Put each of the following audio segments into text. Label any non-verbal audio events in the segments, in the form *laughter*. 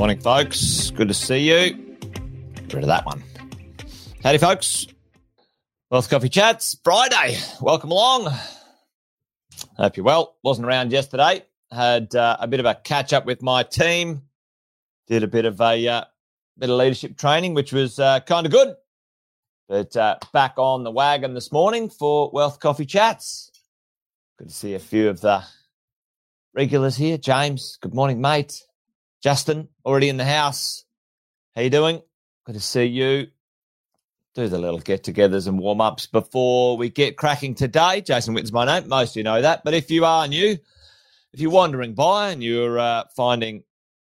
Morning, folks. Good to see you. Get rid of that one. Howdy, folks. Wealth Coffee Chats, Friday. Welcome along. Hope you're well. Wasn't around yesterday. Had uh, a bit of a catch up with my team. Did a bit of a uh, bit of leadership training, which was uh, kind of good. But uh, back on the wagon this morning for Wealth Coffee Chats. Good to see a few of the regulars here. James, good morning, mate. Justin, already in the house. How you doing? Good to see you. Do the little get-togethers and warm-ups before we get cracking today. Jason Witten's my name. Most of you know that. But if you are new, if you're wandering by and you're uh, finding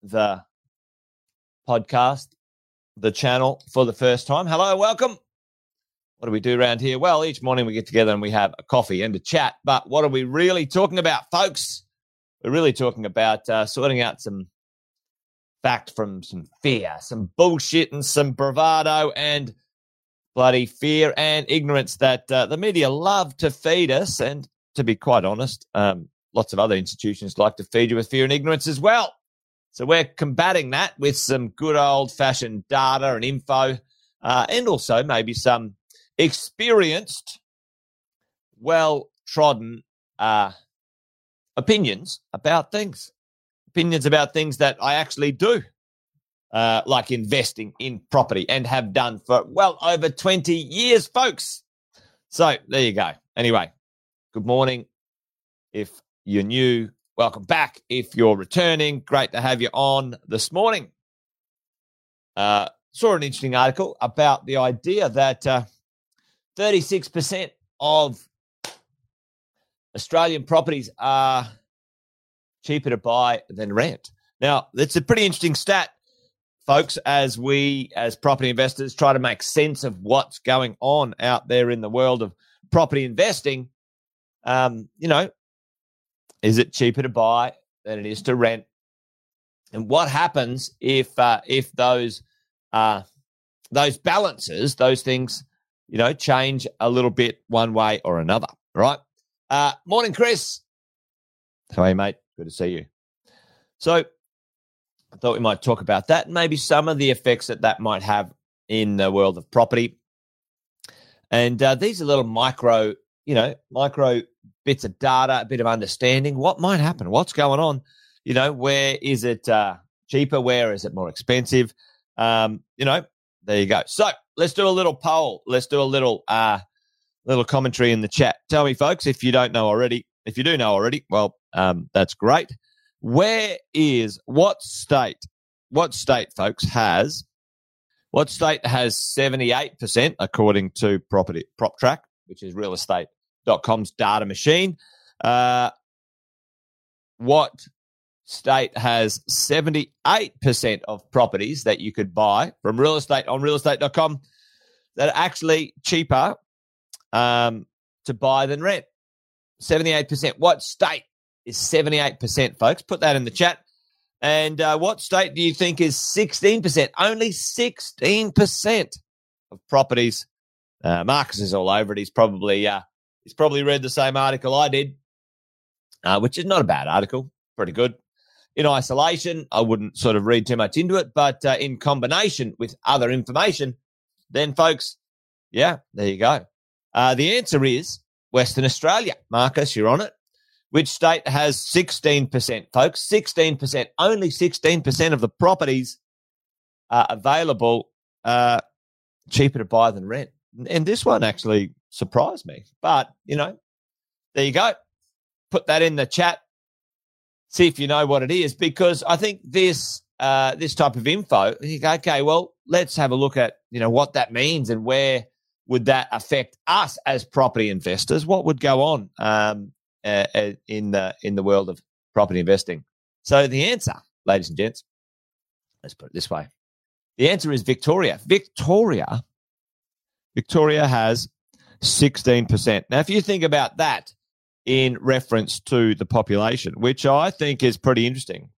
the podcast, the channel for the first time, hello, welcome. What do we do around here? Well, each morning we get together and we have a coffee and a chat. But what are we really talking about, folks? We're really talking about uh, sorting out some fact from some fear, some bullshit and some bravado and bloody fear and ignorance that uh, the media love to feed us. And to be quite honest, um, lots of other institutions like to feed you with fear and ignorance as well. So we're combating that with some good old fashioned data and info, uh, and also maybe some experienced, well trodden uh, opinions about things opinions about things that I actually do, uh, like investing in property and have done for well over 20 years, folks. So there you go. Anyway, good morning. If you're new, welcome back. If you're returning, great to have you on this morning. Uh, saw an interesting article about the idea that uh, 36% of Australian properties are cheaper to buy than rent. Now, that's a pretty interesting stat, folks, as we, as property investors, try to make sense of what's going on out there in the world of property investing. Um, you know, is it cheaper to buy than it is to rent? And what happens if uh, if those uh, those balances, those things, you know, change a little bit one way or another? Right. Uh, morning, Chris. How are you, mate? Good to see you. So I thought we might talk about that maybe some of the effects that that might have in the world of property. And uh, these are little micro, you know, micro bits of data, a bit of understanding. What might happen? What's going on? You know, where is it uh, cheaper? Where is it more expensive? Um, you know, there you go. So let's do a little poll. Let's do a little uh, little commentary in the chat. Tell me, folks, if you don't know already. If you do know already, well, um, that's great. Where is what state? What state, folks, has what state has 78%, according to property PropTrack, which is realestate.com's data machine? Uh, what state has 78% of properties that you could buy from real estate on realestate.com that are actually cheaper um, to buy than rent? 78%. What state is 78%, folks. Put that in the chat. And uh, what state do you think is 16%? Only 16% of properties. Uh, Marcus is all over it. He's probably uh, he's probably read the same article I did, uh, which is not a bad article. Pretty good. In isolation, I wouldn't sort of read too much into it, but uh, in combination with other information, then, folks, yeah, there you go. Uh, the answer is Western Australia. Marcus, you're on it. Which state has 16%, folks? 16%. Only 16% of the properties are available uh, cheaper to buy than rent. And this one actually surprised me. But, you know, there you go. Put that in the chat. See if you know what it is, because I think this uh, this type of info, you go, okay, well, let's have a look at you know what that means and where would that affect us as property investors? What would go on? Um, uh, uh, in the in the world of property investing? So the answer, ladies and gents, let's put it this way: the answer is Victoria. Victoria, Victoria has sixteen percent. Now, if you think about that in reference to the population, which I think is pretty interesting.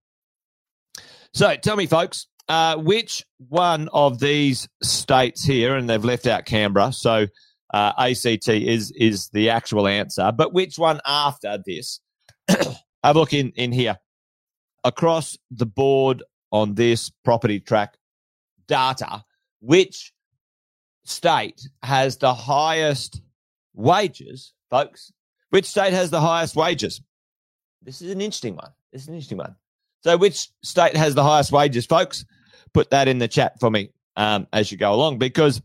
So, tell me, folks, uh, which one of these states here, and they've left out Canberra, so uh, ACT is is the actual answer. But which one after this? *clears throat* Have a look in in here across the board on this property track data which state has the highest wages, folks? Which state has the highest wages? This is an interesting one. This is an interesting one. So, which state has the highest wages, folks? Put that in the chat for me um, as you go along, because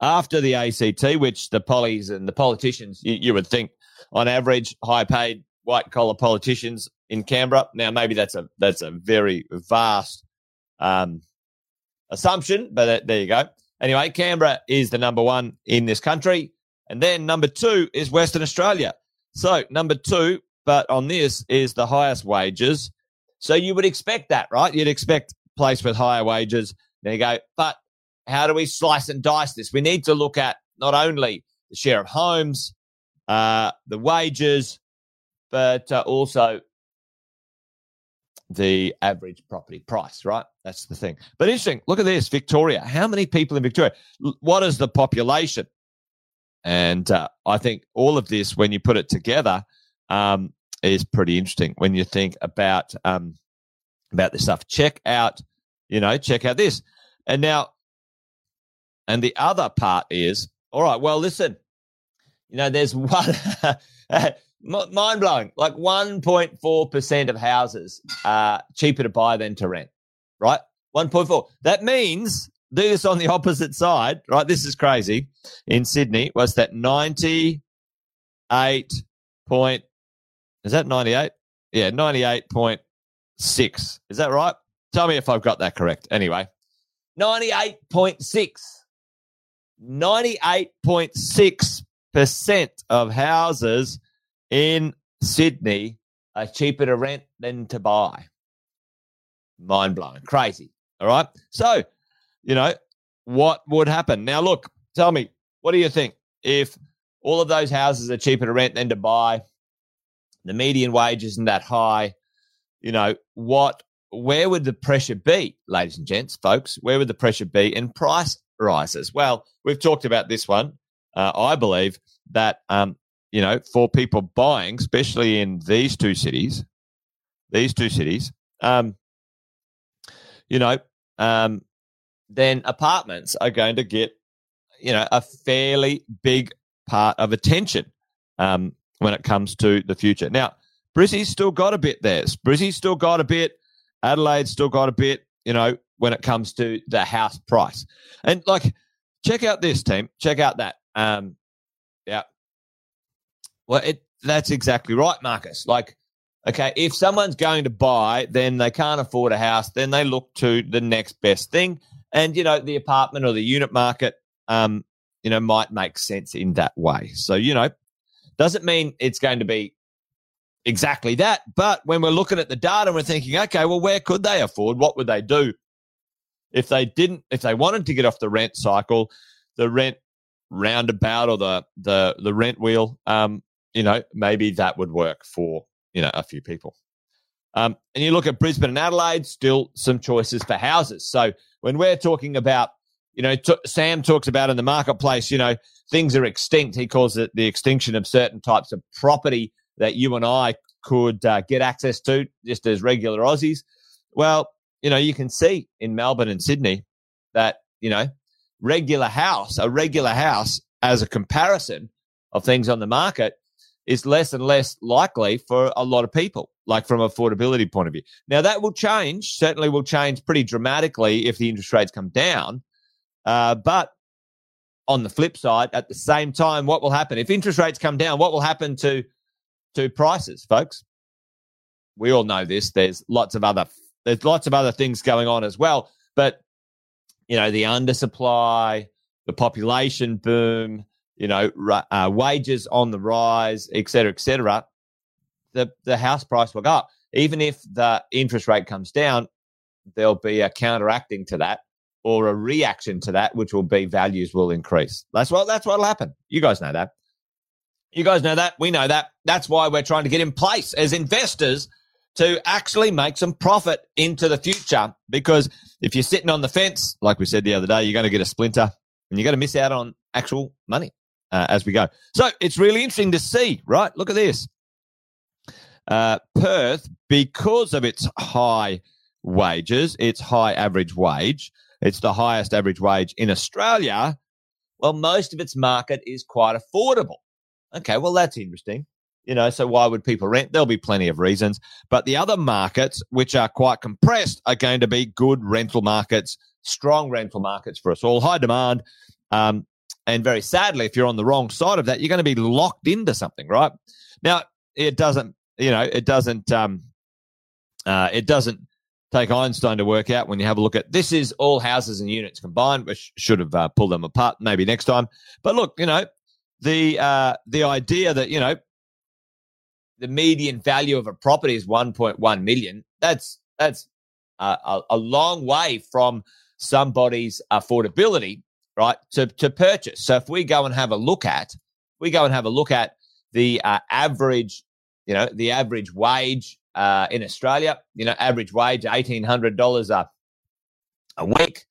after the ACT, which the pollies and the politicians, you, you would think, on average, high paid white collar politicians in Canberra. Now, maybe that's a that's a very vast um, assumption, but uh, there you go. Anyway, Canberra is the number one in this country. And then number two is Western Australia. So number two, but on this is the highest wages. So you would expect that, right? You'd expect place with higher wages. There you go. But how do we slice and dice this? We need to look at not only the share of homes, uh, the wages, but uh, also the average property price, right? That's the thing. But interesting. Look at this Victoria. How many people in Victoria? What is the population? And uh, I think all of this, when you put it together, um, is pretty interesting when you think about um, about this stuff. Check out, you know, check out this. And now, and the other part is, all right. Well, listen, you know, there's *laughs* one. mind blowing. Like 1.4% of houses are cheaper to buy than to rent, right? 1.4. That means, do this on the opposite side, right? This is crazy. In Sydney, was that 98 point, is that 98? Yeah, 98.6. Is that right? Tell me if I've got that correct. Anyway, 98.6. 98.6% of houses in Sydney are cheaper to rent than to buy. Mind blowing, crazy. All right. So, you know, what would happen? Now, look, tell me, what do you think? If all of those houses are cheaper to rent than to buy, the median wage isn't that high, you know, what, where would the pressure be, ladies and gents, folks? Where would the pressure be in price rises? Well, we've talked about this one. Uh, I believe that um, you know, for people buying, especially in these two cities, these two cities, um, you know, um, then apartments are going to get, you know, a fairly big part of attention um, when it comes to the future. Now, Brizzy's still got a bit there. Brizzy's still got a bit. Adelaide's still got a bit, you know, when it comes to the house price. And like, check out this team. Check out that. Um, yeah, well, it, that's exactly right, Marcus. Like, okay, if someone's going to buy, then they can't afford a house, then they look to the next best thing. And, you know, the apartment or the unit market, um, you know, might make sense in that way. So, you know, doesn't mean it's going to be exactly that. But when we're looking at the data, we're thinking, okay, well, where could they afford? What would they do if they didn't, if they wanted to get off the rent cycle, the rent roundabout or the the the rent wheel? Um, you know, maybe that would work for, you know, a few people. Um, and you look at Brisbane and Adelaide, still some choices for houses. So when we're talking about, you know, t- Sam talks about in the marketplace, you know, things are extinct. He calls it the extinction of certain types of property that you and I could uh, get access to just as regular Aussies. Well, you know, you can see in Melbourne and Sydney that, you know, regular house, a regular house as a comparison of things on the market is less and less likely for a lot of people, like from affordability point of view. Now that will change, certainly will change pretty dramatically if the interest rates come down. Uh, but on the flip side, at the same time, what will happen if interest rates come down? What will happen to to prices, folks? We all know this. There's lots of other there's lots of other things going on as well, but you know the undersupply, the population boom, you know, uh, wages on the rise, et cetera, et cetera, the, the house price will go up. Even if the interest rate comes down, there'll be a counteracting to that or a reaction to that, which will be values will increase. That's what that's what'll happen. You guys know that. You guys know that. We know that. That's why we're trying to get in place as investors to actually make some profit into the future. Because if you're sitting on the fence, like we said the other day, you're going to get a splinter and you're going to miss out on actual money uh, as we go. So it's really interesting to see, right? Look at this. Uh, Perth, because of its high wages, it's high average wage. It's the highest average wage in Australia. Well, most of its market is quite affordable. Okay, well, that's interesting. You know, so why would people rent? There'll be plenty of reasons. But the other markets, which are quite compressed, are going to be good rental markets, strong rental markets for us all, high demand. Um, and very sadly, if you're on the wrong side of that, you're going to be locked into something, right? Now, it doesn't, you know, it doesn't, um, uh, it doesn't take Einstein to work out when you have a look at this is all houses and units combined, which should have uh, pulled them apart maybe next time. But look, you know, the uh, the idea that you know the median value of a property is 1.1 million. That's that's a, a long way from somebody's affordability, right? To to purchase. So if we go and have a look at, we go and have a look at the uh, average, you know, the average wage uh, in Australia. You know, average wage eighteen hundred dollars a a week.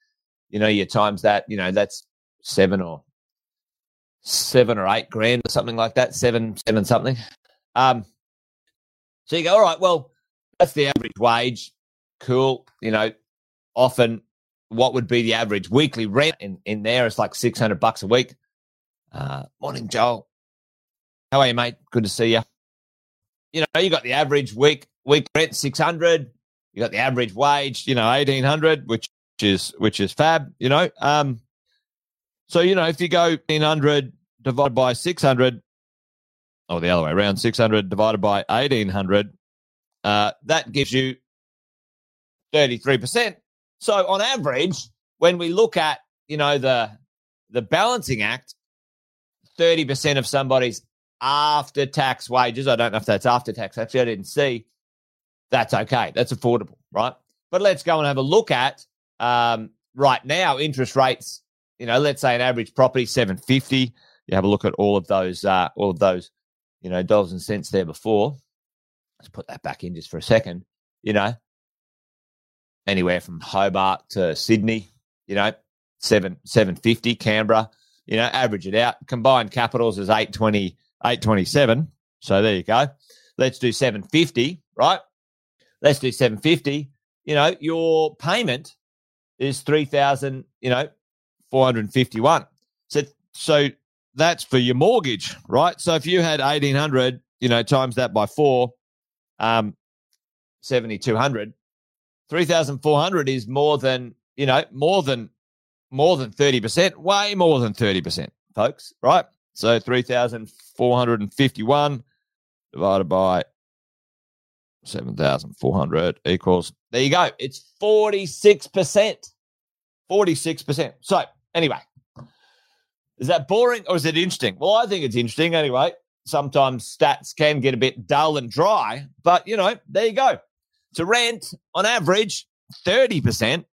You know, you times that. You know, that's seven or seven or eight grand or something like that. Seven, seven something. Um, so you go, all right, well, that's the average wage. Cool. You know, often what would be the average weekly rent in, in there is like 600 bucks a week. Uh, morning, Joel. How are you, mate? Good to see you. You know, you got the average week week rent 600. You got the average wage, you know, 1800, which is which is fab, you know. Um so you know, if you go 1800 divided by 600 or the other way around, 600 divided by 1800, uh, that gives you 33%. So on average, when we look at, you know, the, the balancing act, 30% of somebody's after tax wages, I don't know if that's after tax, actually, I didn't see, that's okay. That's affordable, right? But let's go and have a look at um, right now interest rates. You know, let's say an average property 750. You have a look at all of those, uh, all of those you know, dollars and cents there before. Let's put that back in just for a second. You know, anywhere from Hobart to Sydney, you know, seven seven fifty, Canberra, you know, average it out. Combined capitals is 820, 827. So there you go. Let's do 750, right? Let's do 750. You know, your payment is 3,000, you know, 451. So, so that's for your mortgage, right? So if you had 1800, you know, times that by four, um, 7200, 3400 is more than, you know, more than, more than 30%, way more than 30%, folks, right? So 3451 divided by 7,400 equals, there you go. It's 46%. 46%. So anyway, is that boring or is it interesting? Well, I think it's interesting anyway. Sometimes stats can get a bit dull and dry, but you know, there you go. To rent, on average, 30%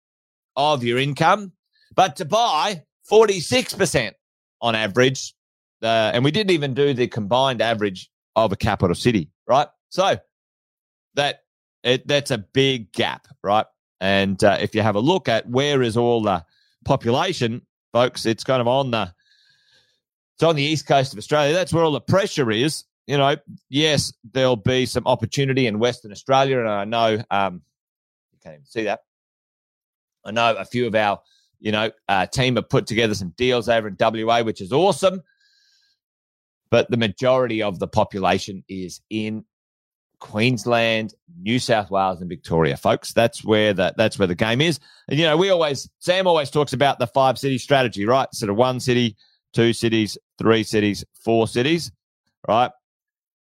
of your income, but to buy, 46% on average. Uh, and we didn't even do the combined average of a capital city, right? So that it, that's a big gap, right? And uh, if you have a look at where is all the population, folks, it's kind of on the on the east coast of Australia. That's where all the pressure is. You know, yes, there'll be some opportunity in Western Australia, and I know um, you can't even see that. I know a few of our, you know, uh, team have put together some deals over in WA, which is awesome. But the majority of the population is in Queensland, New South Wales, and Victoria, folks. That's where the that's where the game is. And you know, we always Sam always talks about the five city strategy, right? Sort of one city, two cities, three cities, four cities, right?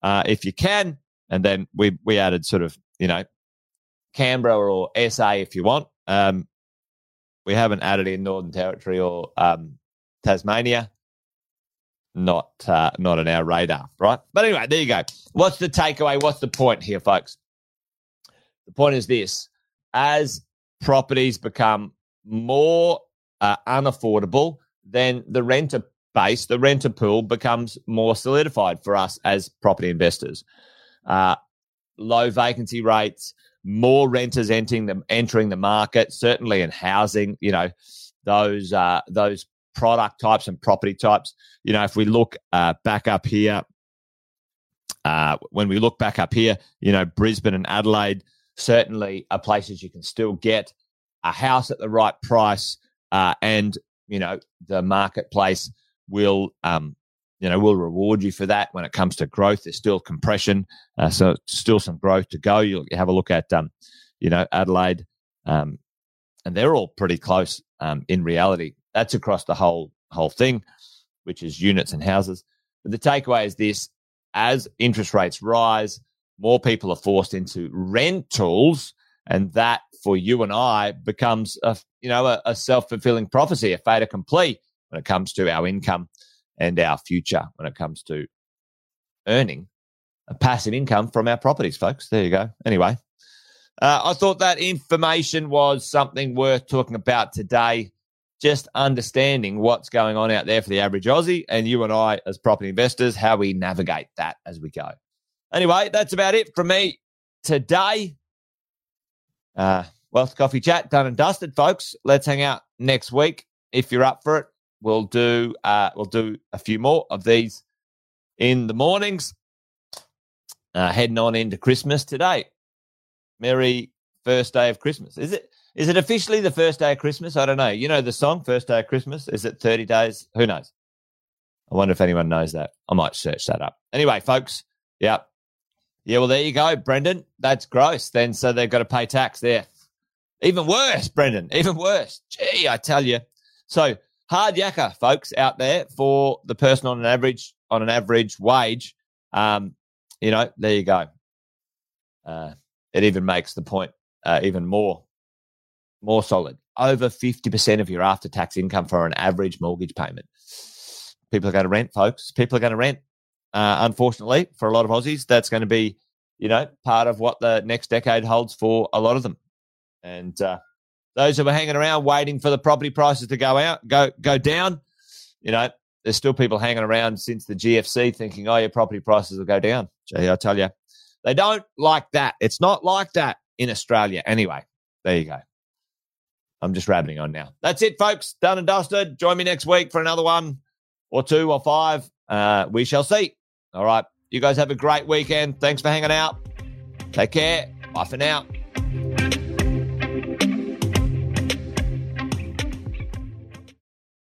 Uh, if you can. And then we, we added sort of, you know, Canberra or SA if you want. Um, we haven't added in Northern Territory or um, Tasmania. Not uh, not on our radar, right? But anyway, there you go. What's the takeaway? What's the point here, folks? The point is this: as properties become more uh, unaffordable, then the renter base, the renter pool becomes more solidified for us as property investors. Uh, low vacancy rates, more renters entering the entering the market, certainly in housing. You know, those uh, those product types and property types. You know, if we look uh, back up here, uh, when we look back up here, you know, Brisbane and Adelaide certainly are places you can still get a house at the right price, uh, and you know the marketplace will um, you know will reward you for that when it comes to growth. There's still compression, uh, so still some growth to go. You'll have a look at um, you know Adelaide, um, and they're all pretty close um, in reality. That's across the whole whole thing, which is units and houses. But the takeaway is this: as interest rates rise, more people are forced into rentals, and that for you and I becomes a you know a, a self fulfilling prophecy, a fait accompli when it comes to our income and our future when it comes to earning a passive income from our properties, folks. There you go. Anyway, uh, I thought that information was something worth talking about today. Just understanding what's going on out there for the average Aussie and you and I as property investors, how we navigate that as we go. Anyway, that's about it from me today. Uh, Wealth Coffee Chat done and dusted, folks. Let's hang out next week if you're up for it we'll do uh, we'll do a few more of these in the mornings. Uh, heading on into Christmas today. Merry first day of Christmas. Is it is it officially the first day of Christmas? I don't know. You know the song First Day of Christmas? Is it 30 days? Who knows? I wonder if anyone knows that. I might search that up. Anyway, folks, yeah. Yeah, well, there you go, Brendan. That's gross. Then, so they've got to pay tax there. Even worse, Brendan. Even worse. Gee, I tell you. So, hard yakka, folks, out there for the person on an average on an average wage. Um, you know, there you go. Uh, it even makes the point uh, even more more solid. Over fifty percent of your after tax income for an average mortgage payment. People are going to rent, folks. People are going to rent. Uh, unfortunately, for a lot of Aussies, that's going to be, you know, part of what the next decade holds for a lot of them. And uh, those who were hanging around waiting for the property prices to go out, go go down, you know, there's still people hanging around since the GFC thinking, oh, your property prices will go down. Gee, I tell you, they don't like that. It's not like that in Australia. Anyway, there you go. I'm just rabbiting on now. That's it, folks. Done and dusted. Join me next week for another one or two or five. Uh, we shall see. All right. You guys have a great weekend. Thanks for hanging out. Take care. Bye for now.